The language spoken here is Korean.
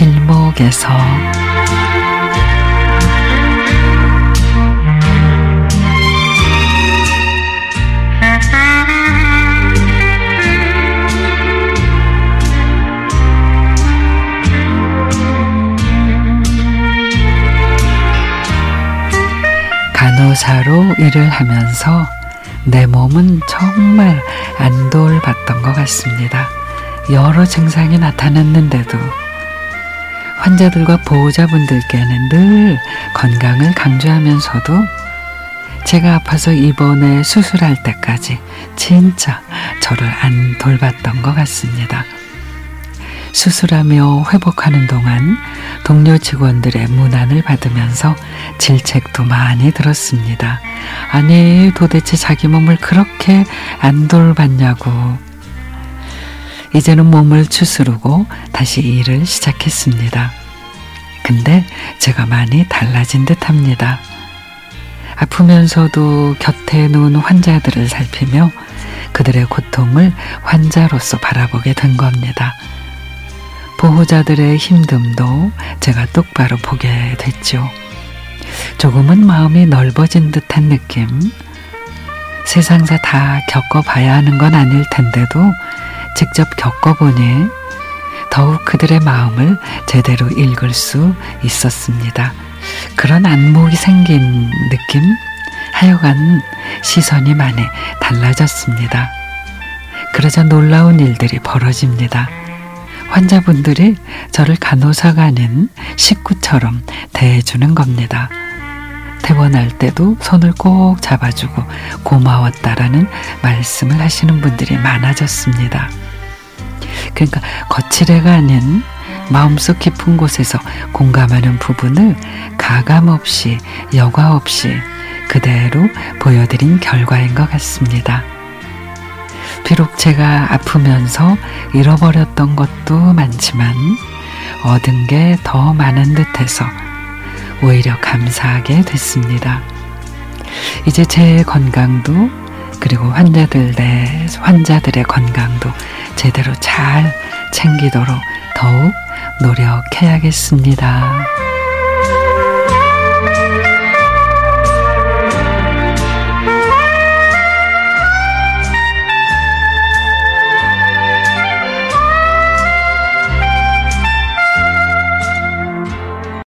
주께서 간호사로 일을 하면서 내 몸은 정말 안 돌봤던 것 같습니다. 여러 증상이 나타났는데도 환자들과 보호자분들께는 늘 건강을 강조하면서도 제가 아파서 입원해 수술할 때까지 진짜 저를 안 돌봤던 것 같습니다. 수술하며 회복하는 동안 동료 직원들의 문안을 받으면서 질책도 많이 들었습니다. 아니, 도대체 자기 몸을 그렇게 안 돌봤냐고. 이제는 몸을 추스르고 다시 일을 시작했습니다. 근데 제가 많이 달라진 듯 합니다. 아프면서도 곁에 놓은 환자들을 살피며 그들의 고통을 환자로서 바라보게 된 겁니다. 보호자들의 힘듦도 제가 똑바로 보게 됐죠. 조금은 마음이 넓어진 듯한 느낌. 세상사 다 겪어봐야 하는 건 아닐 텐데도 직접 겪어보니 더욱 그들의 마음을 제대로 읽을 수 있었습니다. 그런 안목이 생긴 느낌? 하여간 시선이 많이 달라졌습니다. 그러자 놀라운 일들이 벌어집니다. 환자분들이 저를 간호사가 아닌 식구처럼 대해주는 겁니다. 퇴원할 때도 손을 꼭 잡아주고 고마웠다라는 말씀을 하시는 분들이 많아졌습니다. 그러니까 거칠애가 아닌 마음속 깊은 곳에서 공감하는 부분을 가감 없이 여과 없이 그대로 보여드린 결과인 것 같습니다. 비록 제가 아프면서 잃어버렸던 것도 많지만 얻은 게 더 많은 듯해서 오히려 감사하게 됐습니다. 이제 제 건강도 그리고 환자들의 환자들의 건강도 제대로 잘 챙기도록 더욱 노력해야겠습니다.